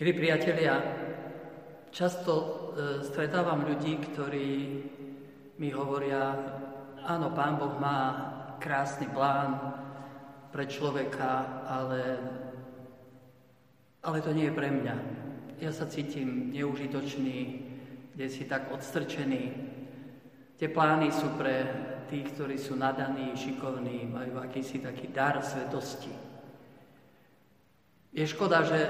Milí priatelia, často e, stretávam ľudí, ktorí mi hovoria, áno, Pán Boh má krásny plán pre človeka, ale, ale to nie je pre mňa. Ja sa cítim neužitočný, kde si tak odstrčený. Tie plány sú pre tých, ktorí sú nadaní, šikovní, majú akýsi taký dar svetosti. Je škoda, že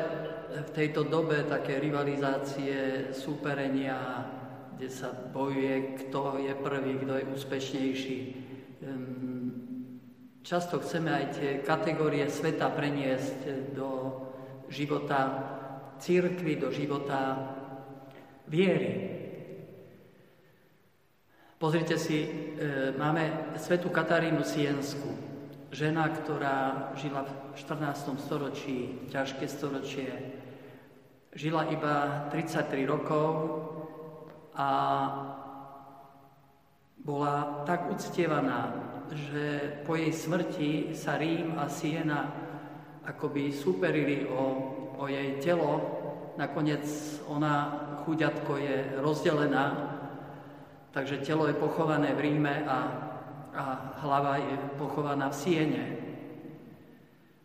v tejto dobe také rivalizácie, súperenia, kde sa bojuje, kto je prvý, kto je úspešnejší. Často chceme aj tie kategórie sveta preniesť do života církvy, do života viery. Pozrite si, e, máme svetu Katarínu Siensku, žena, ktorá žila v 14. storočí, ťažké storočie, žila iba 33 rokov a bola tak uctievaná, že po jej smrti sa Rím a Siena akoby superili o, o jej telo. Nakoniec ona, chuďatko, je rozdelená, takže telo je pochované v Ríme a, a hlava je pochovaná v Siene.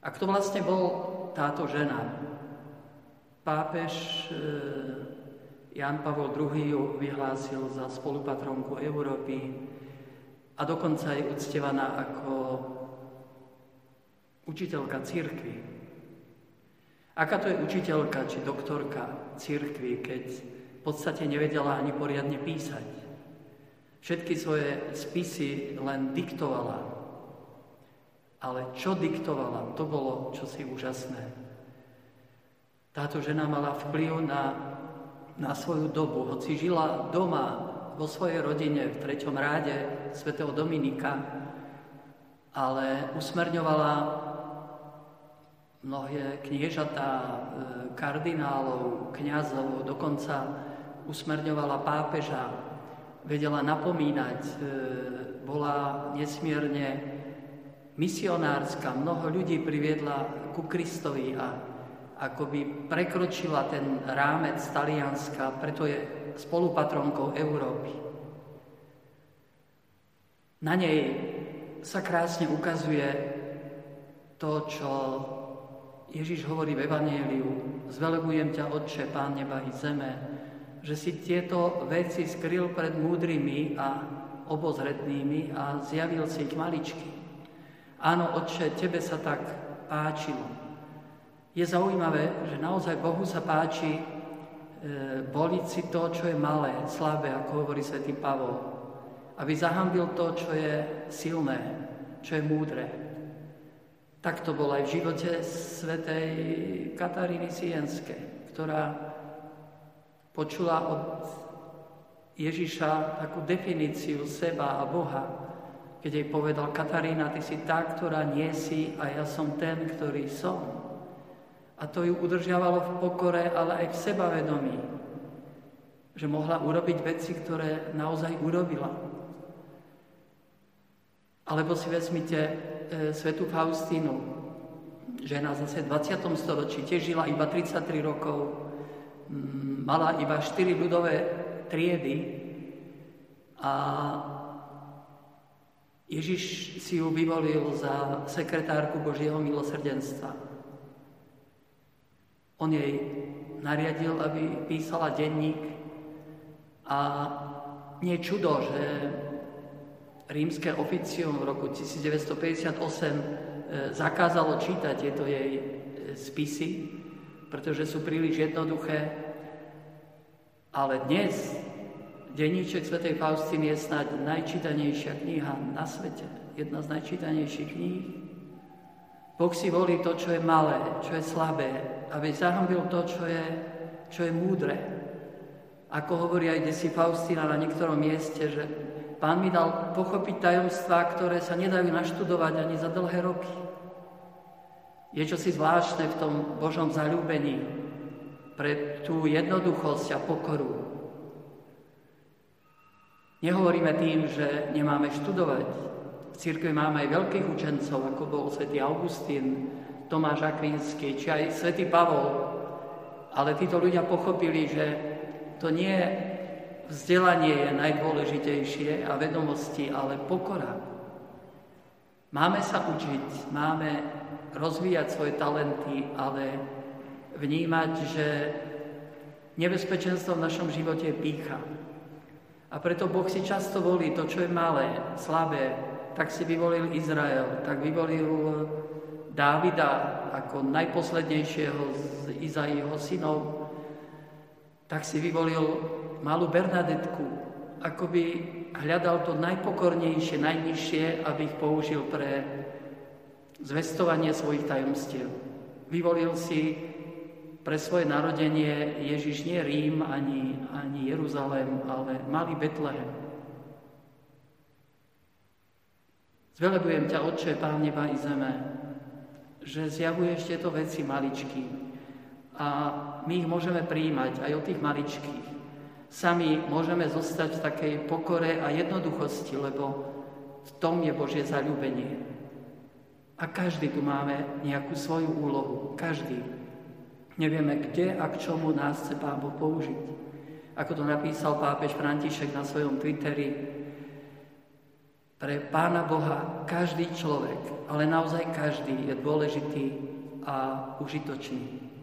A kto vlastne bol táto žena? Pápež e, Jan Pavol II ju vyhlásil za spolupatronku Európy a dokonca je uctievaná ako učiteľka církvy. Aká to je učiteľka či doktorka církvy, keď v podstate nevedela ani poriadne písať. Všetky svoje spisy len diktovala. Ale čo diktovala, to bolo čosi úžasné. Táto žena mala vplyv na na svoju dobu, hoci žila doma vo svojej rodine v treťom ráde svätého Dominika, ale usmerňovala mnohé kniežatá, e, kardinálov, kňazov, dokonca usmerňovala pápeža, vedela napomínať, e, bola nesmierne misionárska, mnoho ľudí priviedla ku Kristovi a akoby prekročila ten rámec Talianska, preto je spolupatronkou Európy. Na nej sa krásne ukazuje to, čo Ježiš hovorí v Evangeliu. Zvelebujem ťa, Otče, Pán neba i zeme, že si tieto veci skryl pred múdrymi a obozretnými a zjavil si ich maličky. Áno, Otče, Tebe sa tak páčilo. Je zaujímavé, že naozaj Bohu sa páči e, boliť si to, čo je malé, slabé, ako hovorí svätý Pavol. Aby zahambil to, čo je silné, čo je múdre. Tak to bolo aj v živote svätej Kataríny Sienske, ktorá počula od Ježiša takú definíciu seba a Boha, keď jej povedal, Katarína, ty si tá, ktorá nie si a ja som ten, ktorý som. A to ju udržiavalo v pokore, ale aj v sebavedomí. Že mohla urobiť veci, ktoré naozaj urobila. Alebo si vezmite e, svetu Faustínu, žena zase v 20. storočí, tiež žila iba 33 rokov, m, mala iba 4 ľudové triedy a Ježiš si ju vyvolil za sekretárku Božieho milosrdenstva. On jej nariadil, aby písala denník a nie čudo, že rímske oficium v roku 1958 e, zakázalo čítať tieto jej e, spisy, pretože sú príliš jednoduché. Ale dnes denníček svätej Faustiny je snáď najčítanejšia kniha na svete. Jedna z najčítanejších kníh. Boh si volí to, čo je malé, čo je slabé, aby zahambil to, čo je, čo je múdre. Ako hovorí aj desi Faustina na niektorom mieste, že pán mi dal pochopiť tajomstvá, ktoré sa nedajú naštudovať ani za dlhé roky. Je čosi zvláštne v tom Božom zalúbení pre tú jednoduchosť a pokoru. Nehovoríme tým, že nemáme študovať, v církvi máme aj veľkých učencov, ako bol svätý Augustín, Tomáš Akvinský, či aj svätý Pavol. Ale títo ľudia pochopili, že to nie vzdelanie je najdôležitejšie a vedomosti, ale pokora. Máme sa učiť, máme rozvíjať svoje talenty, ale vnímať, že nebezpečenstvo v našom živote je pícha. A preto Boh si často volí to, čo je malé, slabé. Tak si vyvolil Izrael, tak vyvolil Dávida ako najposlednejšieho z Izaiho synov, tak si vyvolil malú Bernadetku, ako by hľadal to najpokornejšie, najnižšie, aby ich použil pre zvestovanie svojich tajomstiev. Vyvolil si pre svoje narodenie Ježiš nie Rím ani, ani Jeruzalém, ale malý Betlehem. Zvelebujem ťa, Otče, Pán neba i zeme, že zjavuješ tieto veci maličky a my ich môžeme príjmať aj od tých maličkých. Sami môžeme zostať v takej pokore a jednoduchosti, lebo v tom je Božie zalúbenie. A každý tu máme nejakú svoju úlohu. Každý. Nevieme, kde a k čomu nás chce Pán Boh použiť. Ako to napísal pápež František na svojom Twitteri, pre Pána Boha každý človek, ale naozaj každý je dôležitý a užitočný.